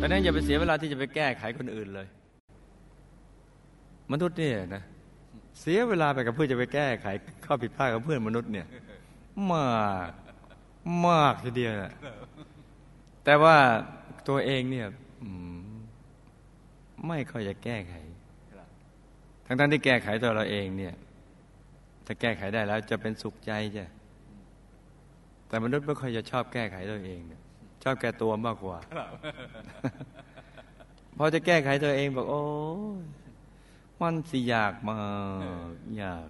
ราะนั้นอย่าไปเสียเวลาที่จะไปแก้ไขคนอื่นเลย มนุษย์เนี่ยนะเสียเวลาไปกับเพื่อจะไปแก้ไขข้อผิดพลาดของเพื่อนมนุษย์เนี่ยมากมากทีเดียวนะแต่ว่าตัวเองเนี่ยไม่ค่อยจะแก้ไข ทั้งๆที่แก้ไขตัวเราเองเนี่ยถ้าแก้ไขได้แล้วจะเป็นสุขใจจ้ะแต่มนุษย์ไม่ค่อยจะชอบแก้ไขตัวเองเนี่ย ชอบแก้ตัวมากกว่าพอจะแก้ไขตัวเองบอกโอ้ยมันสิยากมากยาก